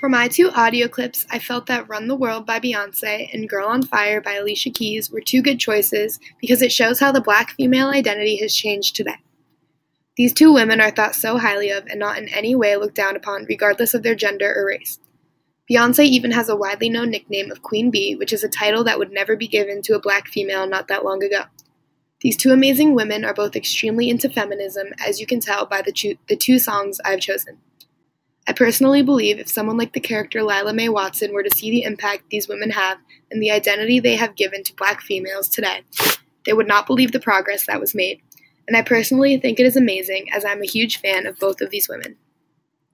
For my two audio clips, I felt that Run the World by Beyonce and Girl on Fire by Alicia Keys were two good choices because it shows how the black female identity has changed today. These two women are thought so highly of and not in any way looked down upon, regardless of their gender or race. Beyonce even has a widely known nickname of Queen Bee, which is a title that would never be given to a black female not that long ago. These two amazing women are both extremely into feminism, as you can tell by the, cho- the two songs I've chosen. I personally believe if someone like the character Lila Mae Watson were to see the impact these women have and the identity they have given to black females today, they would not believe the progress that was made. And I personally think it is amazing, as I'm a huge fan of both of these women.